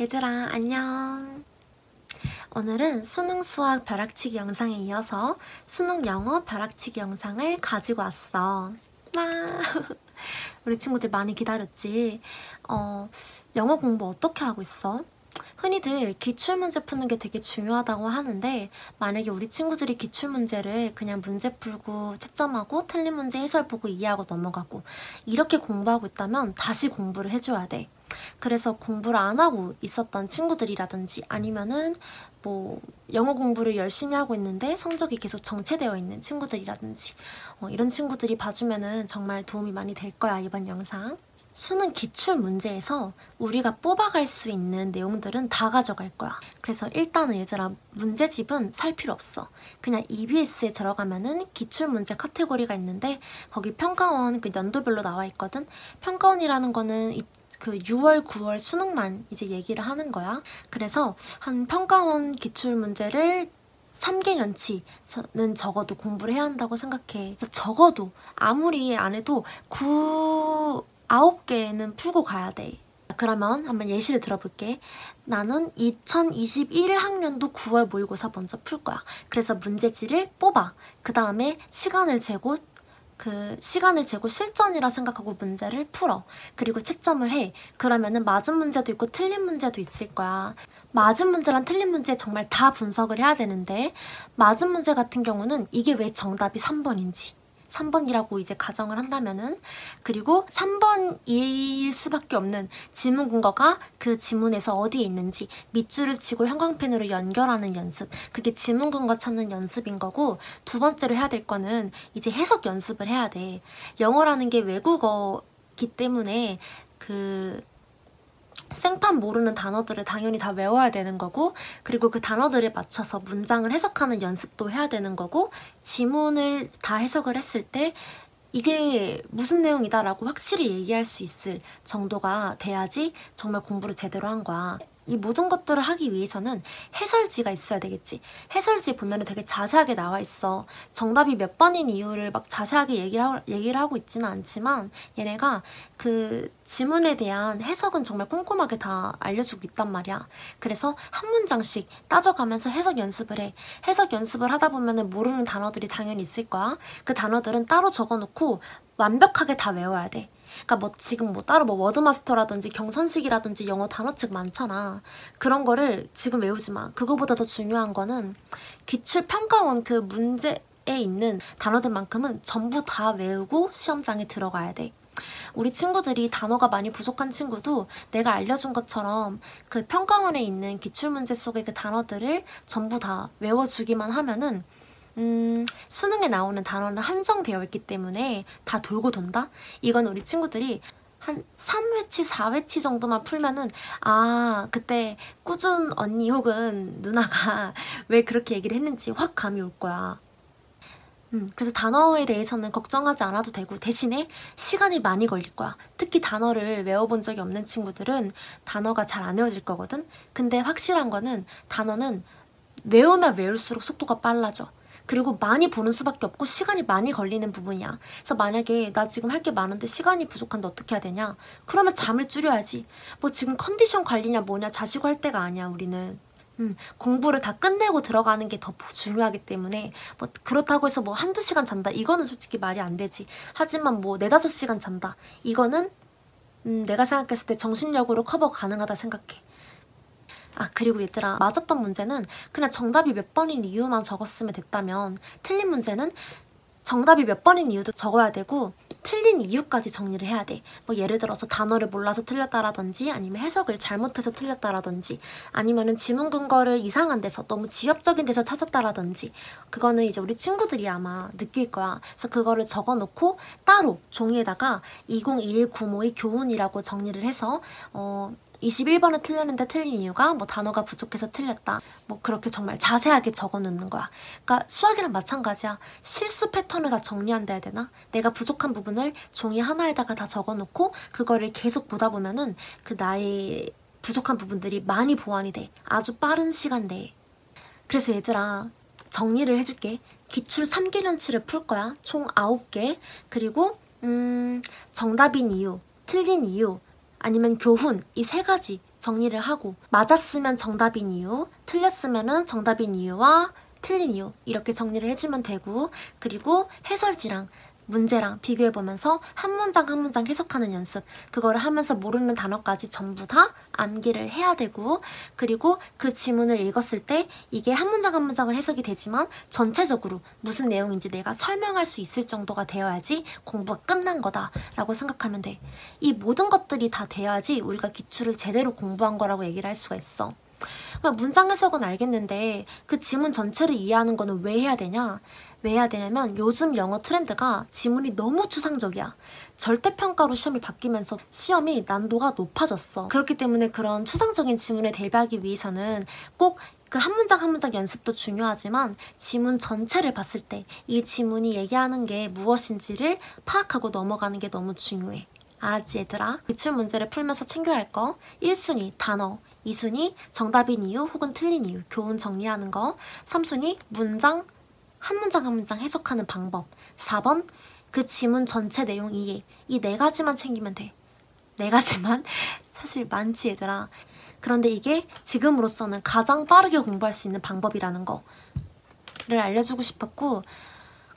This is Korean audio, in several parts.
얘들아 안녕 오늘은 수능 수학 벼락치기 영상에 이어서 수능 영어 벼락치기 영상을 가지고 왔어 와 우리 친구들 많이 기다렸지 어, 영어 공부 어떻게 하고 있어? 흔히들 기출문제 푸는 게 되게 중요하다고 하는데 만약에 우리 친구들이 기출문제를 그냥 문제 풀고 채점하고 틀린 문제 해설 보고 이해하고 넘어가고 이렇게 공부하고 있다면 다시 공부를 해줘야 돼. 그래서 공부를 안 하고 있었던 친구들이라든지 아니면은 뭐 영어 공부를 열심히 하고 있는데 성적이 계속 정체되어 있는 친구들이라든지 어, 이런 친구들이 봐주면은 정말 도움이 많이 될 거야 이번 영상. 수능 기출 문제에서 우리가 뽑아갈 수 있는 내용들은 다 가져갈 거야. 그래서 일단은 얘들아 문제집은 살 필요 없어. 그냥 EBS에 들어가면은 기출 문제 카테고리가 있는데 거기 평가원 그 연도별로 나와 있거든. 평가원이라는 거는 이, 그 6월, 9월 수능만 이제 얘기를 하는 거야. 그래서 한 평가원 기출 문제를 3개년치는 적어도 공부를 해야 한다고 생각해. 적어도 아무리 안 해도 9, 9개는 풀고 가야 돼. 그러면 한번 예시를 들어볼게. 나는 2021학년도 9월 모의고사 먼저 풀 거야. 그래서 문제지를 뽑아. 그 다음에 시간을 재고 그 시간을 재고 실전이라 생각하고 문제를 풀어. 그리고 채점을 해. 그러면은 맞은 문제도 있고 틀린 문제도 있을 거야. 맞은 문제랑 틀린 문제 정말 다 분석을 해야 되는데 맞은 문제 같은 경우는 이게 왜 정답이 3번인지 3번이라고 이제 가정을 한다면은 그리고 3번일 수밖에 없는 지문 근거가 그 지문에서 어디에 있는지 밑줄을 치고 형광펜으로 연결하는 연습. 그게 지문 근거 찾는 연습인 거고 두 번째로 해야 될 거는 이제 해석 연습을 해야 돼. 영어라는 게 외국어기 때문에 그 생판 모르는 단어들을 당연히 다 외워야 되는 거고 그리고 그 단어들에 맞춰서 문장을 해석하는 연습도 해야 되는 거고 지문을 다 해석을 했을 때 이게 무슨 내용이다 라고 확실히 얘기할 수 있을 정도가 돼야지 정말 공부를 제대로 한 거야. 이 모든 것들을 하기 위해서는 해설지가 있어야 되겠지. 해설지 보면 되게 자세하게 나와 있어. 정답이 몇 번인 이유를 막 자세하게 얘기를, 하, 얘기를 하고 있지는 않지만 얘네가 그 지문에 대한 해석은 정말 꼼꼼하게 다 알려주고 있단 말이야. 그래서 한 문장씩 따져가면서 해석 연습을 해. 해석 연습을 하다 보면 모르는 단어들이 당연히 있을 거야. 그 단어들은 따로 적어놓고 완벽하게 다 외워야 돼. 그러니까 뭐 지금 뭐 따로 뭐 워드마스터라든지 경선식이라든지 영어 단어책 많잖아. 그런 거를 지금 외우지 마. 그거보다 더 중요한 거는 기출 평가원 그 문제에 있는 단어들만큼은 전부 다 외우고 시험장에 들어가야 돼. 우리 친구들이 단어가 많이 부족한 친구도 내가 알려준 것처럼 그 평가원에 있는 기출문제 속의 그 단어들을 전부 다 외워주기만 하면은 음, 수능에 나오는 단어는 한정되어 있기 때문에 다 돌고 돈다? 이건 우리 친구들이 한 3회치, 4회치 정도만 풀면은 아 그때 꾸준 언니 혹은 누나가 왜 그렇게 얘기를 했는지 확 감이 올 거야. 음, 그래서 단어에 대해서는 걱정하지 않아도 되고 대신에 시간이 많이 걸릴 거야. 특히 단어를 외워본 적이 없는 친구들은 단어가 잘 안 외워질 거거든. 근데 확실한 거는 단어는 외우면 외울수록 속도가 빨라져. 그리고 많이 보는 수밖에 없고 시간이 많이 걸리는 부분이야. 그래서 만약에 나 지금 할 게 많은데 시간이 부족한데 어떻게 해야 되냐? 그러면 잠을 줄여야지. 뭐 지금 컨디션 관리냐 뭐냐 자시고 할 때가 아니야 우리는. 음, 공부를 다 끝내고 들어가는 게 더 중요하기 때문에 뭐 그렇다고 해서 뭐 한두 시간 잔다 이거는 솔직히 말이 안 되지 하지만 뭐 네다섯 시간 잔다 이거는 음, 내가 생각했을 때 정신력으로 커버 가능하다 생각해 아 그리고 얘들아 맞았던 문제는 그냥 정답이 몇 번인 이유만 적었으면 됐다면 틀린 문제는 정답이 몇 번인 이유도 적어야 되고 틀린 이유까지 정리를 해야 돼. 뭐 예를 들어서 단어를 몰라서 틀렸다라든지 아니면 해석을 잘못해서 틀렸다라든지 아니면은 지문 근거를 이상한 데서 너무 지엽적인 데서 찾았다라든지 그거는 이제 우리 친구들이 아마 느낄 거야. 그래서 그거를 적어놓고 따로 종이에다가 2021 9모의 교훈이라고 정리를 해서 어 21번을 틀렸는데 틀린 이유가 뭐 단어가 부족해서 틀렸다. 뭐 그렇게 정말 자세하게 적어 놓는 거야. 그러니까 수학이랑 마찬가지야. 실수 패턴을 다 정리한다 해야 되나? 내가 부족한 부분을 종이 하나에다가 다 적어 놓고 그거를 계속 보다 보면은 그 나의 부족한 부분들이 많이 보완이 돼. 아주 빠른 시간 내에. 그래서 얘들아 정리를 해줄게. 기출 3개년치를 풀 거야. 총 9개. 그리고 음, 정답인 이유, 틀린 이유, 아니면 교훈 이 세 가지 정리를 하고 맞았으면 정답인 이유, 틀렸으면 정답인 이유와 틀린 이유 이렇게 정리를 해주면 되고 그리고 해설지랑 문제랑 비교해보면서 한 문장 한 문장 해석하는 연습 그거를 하면서 모르는 단어까지 전부 다 암기를 해야 되고 그리고 그 지문을 읽었을 때 이게 한 문장 한 문장을 해석이 되지만 전체적으로 무슨 내용인지 내가 설명할 수 있을 정도가 되어야지 공부가 끝난 거다 라고 생각하면 돼. 이 모든 것들이 다 돼야지 우리가 기출을 제대로 공부한 거라고 얘기를 할 수가 있어. 문장 해석은 알겠는데 그 지문 전체를 이해하는 거는 왜 해야 되냐? 왜 해야 되냐면 요즘 영어 트렌드가 지문이 너무 추상적이야. 절대평가로 시험이 바뀌면서 시험이 난도가 높아졌어. 그렇기 때문에 그런 추상적인 지문에 대비하기 위해서는 꼭 그한 문장 한 문장 연습도 중요하지만 지문 전체를 봤을 때 이 지문이 얘기하는 게 무엇인지를 파악하고 넘어가는 게 너무 중요해. 알았지 얘들아? 기출 문제를 풀면서 챙겨야 할 거 1순위 단어 2순위 정답인 이유 혹은 틀린 이유 교훈 정리하는 거 3순위 문장 한 문장 한 문장 해석하는 방법 4번 그 지문 전체 내용 이해 이 네 가지만 챙기면 돼. 네 가지만 사실 많지 얘들아. 그런데 이게 지금으로서는 가장 빠르게 공부할 수 있는 방법이라는 거를 알려주고 싶었고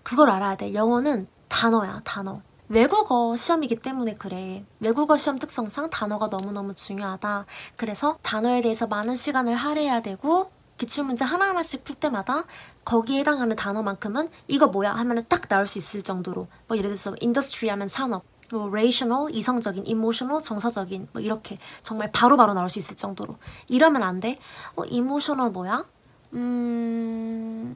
그걸 알아야 돼. 영어는 단어야 단어. 외국어 시험이기 때문에 그래. 외국어 시험 특성상 단어가 너무너무 중요하다. 그래서 단어에 대해서 많은 시간을 할애해야 되고 기출문제 하나하나씩 풀 때마다 거기에 해당하는 단어만큼은 이거 뭐야 하면은 딱 나올 수 있을 정도로 뭐 예를 들어서 industry 하면 산업 뭐 rational 이성적인 emotional 정서적인 뭐 이렇게 정말 바로바로 바로 나올 수 있을 정도로 이러면 안 돼. 어 emotional 뭐야? 음...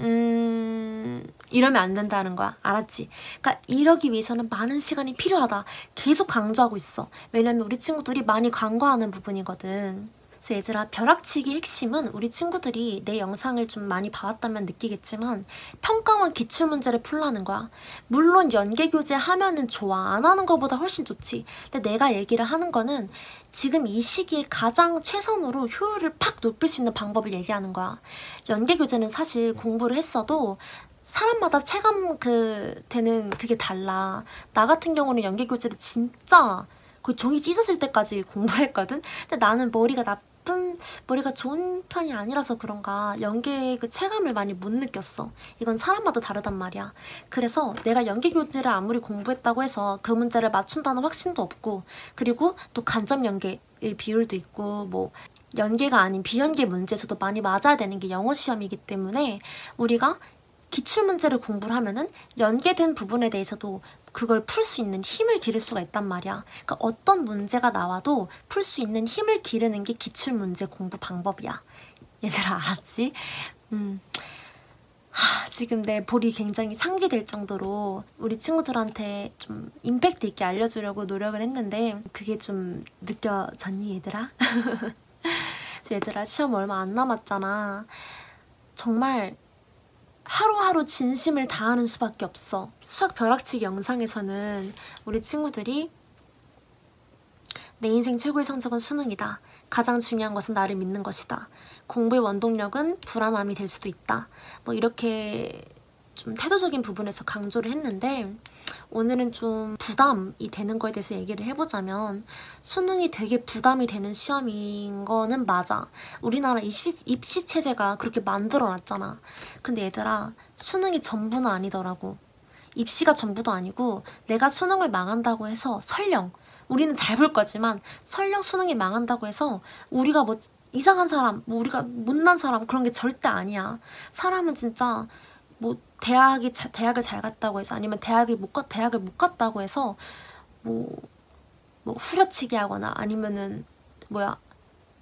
음... 이러면 안 된다는 거야. 알았지? 그러니까 이러기 위해서는 많은 시간이 필요하다. 계속 강조하고 있어. 왜냐면 우리 친구들이 많이 간과하는 부분이거든. 그래서 얘들아 벼락치기 핵심은 우리 친구들이 내 영상을 좀 많이 봐왔다면 느끼겠지만 평가원 기출 문제를 풀라는 거야. 물론 연계 교재 하면은 좋아. 안 하는 것보다 훨씬 좋지. 근데 내가 얘기를 하는 거는 지금 이 시기에 가장 최선으로 효율을 팍 높일 수 있는 방법을 얘기하는 거야. 연계 교재는 사실 공부를 했어도 사람마다 체감 그 되는 그게 달라. 나 같은 경우는 연계 교재를 진짜 그 종이 찢어질 때까지 공부를 했거든? 근데 나는 머리가 나 나쁜 머리가 좋은 편이 아니라서 그런가 연기의 그 체감을 많이 못 느꼈어. 이건 사람마다 다르단 말이야. 그래서 내가 연기 교재를 아무리 공부했다고 해서 그 문제를 맞춘다는 확신도 없고 그리고 또 간접 연계의 비율도 있고 뭐 연계가 아닌 비연계 문제에서도 많이 맞아야 되는 게 영어 시험이기 때문에 우리가 기출 문제를 공부를 하면은 연계된 부분에 대해서도 그걸 풀 수 있는 힘을 기를 수가 있단 말이야. 그러니까 어떤 문제가 나와도 풀 수 있는 힘을 기르는 게 기출 문제 공부 방법이야. 얘들아 알았지? 음. 하, 지금 내 볼이 굉장히 상기될 정도로 우리 친구들한테 좀 임팩트 있게 알려주려고 노력을 했는데 그게 좀 느껴졌니 얘들아? 얘들아 시험 얼마 안 남았잖아. 정말 하루하루 진심을 다하는 수밖에 없어. 수학 벼락치기 영상에서는 우리 친구들이 내 인생 최고의 성적은 수능이다. 가장 중요한 것은 나를 믿는 것이다. 공부의 원동력은 불안함이 될 수도 있다. 뭐 이렇게 좀 태도적인 부분에서 강조를 했는데 오늘은 좀 부담이 되는 거에 대해서 얘기를 해보자면 수능이 되게 부담이 되는 시험인 거는 맞아. 우리나라 입시, 입시 체제가 그렇게 만들어놨잖아. 근데 얘들아 수능이 전부는 아니더라고. 입시가 전부도 아니고 내가 수능을 망한다고 해서 설령 우리는 잘 볼 거지만 설령 수능이 망한다고 해서 우리가 뭐 이상한 사람, 뭐 우리가 못난 사람 그런 게 절대 아니야. 사람은 진짜 뭐 대학이 자, 대학을 잘 갔다고 해서 아니면 대학이 못 가, 대학을 못 갔다고 해서 뭐, 뭐 후려치기 하거나 아니면은 뭐야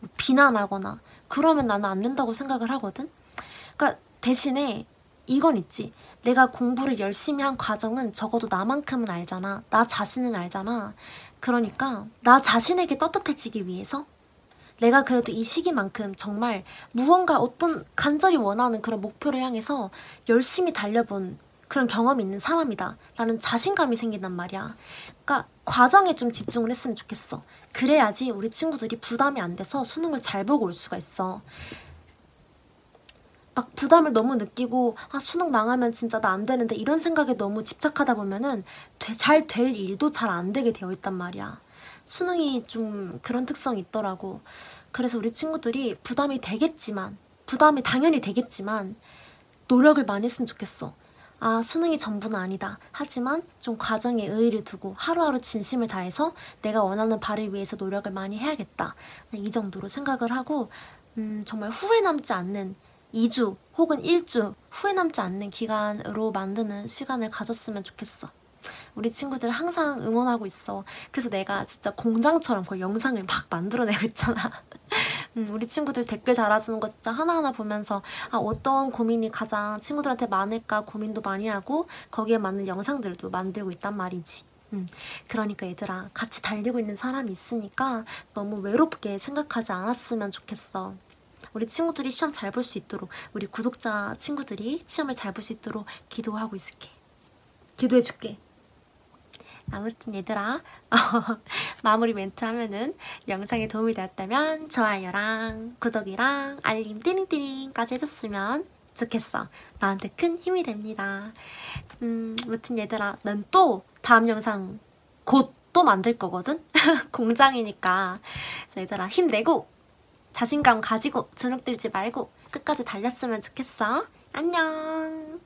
뭐 비난하거나 그러면 나는 안 된다고 생각을 하거든. 그러니까 대신에 이건 있지. 내가 공부를 열심히 한 과정은 적어도 나만큼은 알잖아. 나 자신은 알잖아. 그러니까 나 자신에게 떳떳해지기 위해서 내가 그래도 이 시기만큼 정말 무언가 어떤 간절히 원하는 그런 목표를 향해서 열심히 달려본 그런 경험이 있는 사람이다. 라는 자신감이 생긴단 말이야. 그러니까 과정에 좀 집중을 했으면 좋겠어. 그래야지 우리 친구들이 부담이 안 돼서 수능을 잘 보고 올 수가 있어. 막 부담을 너무 느끼고 아 수능 망하면 진짜 나 안 되는데 이런 생각에 너무 집착하다 보면은 잘 될 일도 잘 안 되게 되어 있단 말이야. 수능이 좀 그런 특성이 있더라고. 그래서 우리 친구들이 부담이 되겠지만, 부담이 당연히 되겠지만, 노력을 많이 했으면 좋겠어. 아, 수능이 전부는 아니다. 하지만 좀 과정에 의의를 두고 하루하루 진심을 다해서 내가 원하는 바를 위해서 노력을 많이 해야겠다. 이 정도로 생각을 하고, 음, 정말 후회 남지 않는 2주 혹은 1주 후회 남지 않는 기간으로 만드는 시간을 가졌으면 좋겠어. 우리 친구들 항상 응원하고 있어. 그래서 내가 진짜 공장처럼 거의 영상을 막 만들어내고 있잖아. 음, 우리 친구들 댓글 달아주는 거 진짜 하나하나 보면서 아, 어떤 고민이 가장 친구들한테 많을까 고민도 많이 하고 거기에 맞는 영상들도 만들고 있단 말이지. 음, 그러니까 얘들아 같이 달리고 있는 사람이 있으니까 너무 외롭게 생각하지 않았으면 좋겠어. 우리 친구들이 시험 잘 볼 수 있도록 우리 구독자 친구들이 시험을 잘 볼 수 있도록 기도하고 있을게. 기도해줄게. 아무튼 얘들아 마무리 멘트 하면은 영상에 도움이 되었다면 좋아요랑 구독이랑 알림 띠링띠링까지 해줬으면 좋겠어. 나한테 큰 힘이 됩니다. 음, 아무튼 얘들아 난 또 다음 영상 곧 또 만들 거거든? 공장이니까. 그래서 얘들아 힘내고 자신감 가지고 주눅들지 말고 끝까지 달렸으면 좋겠어. 안녕.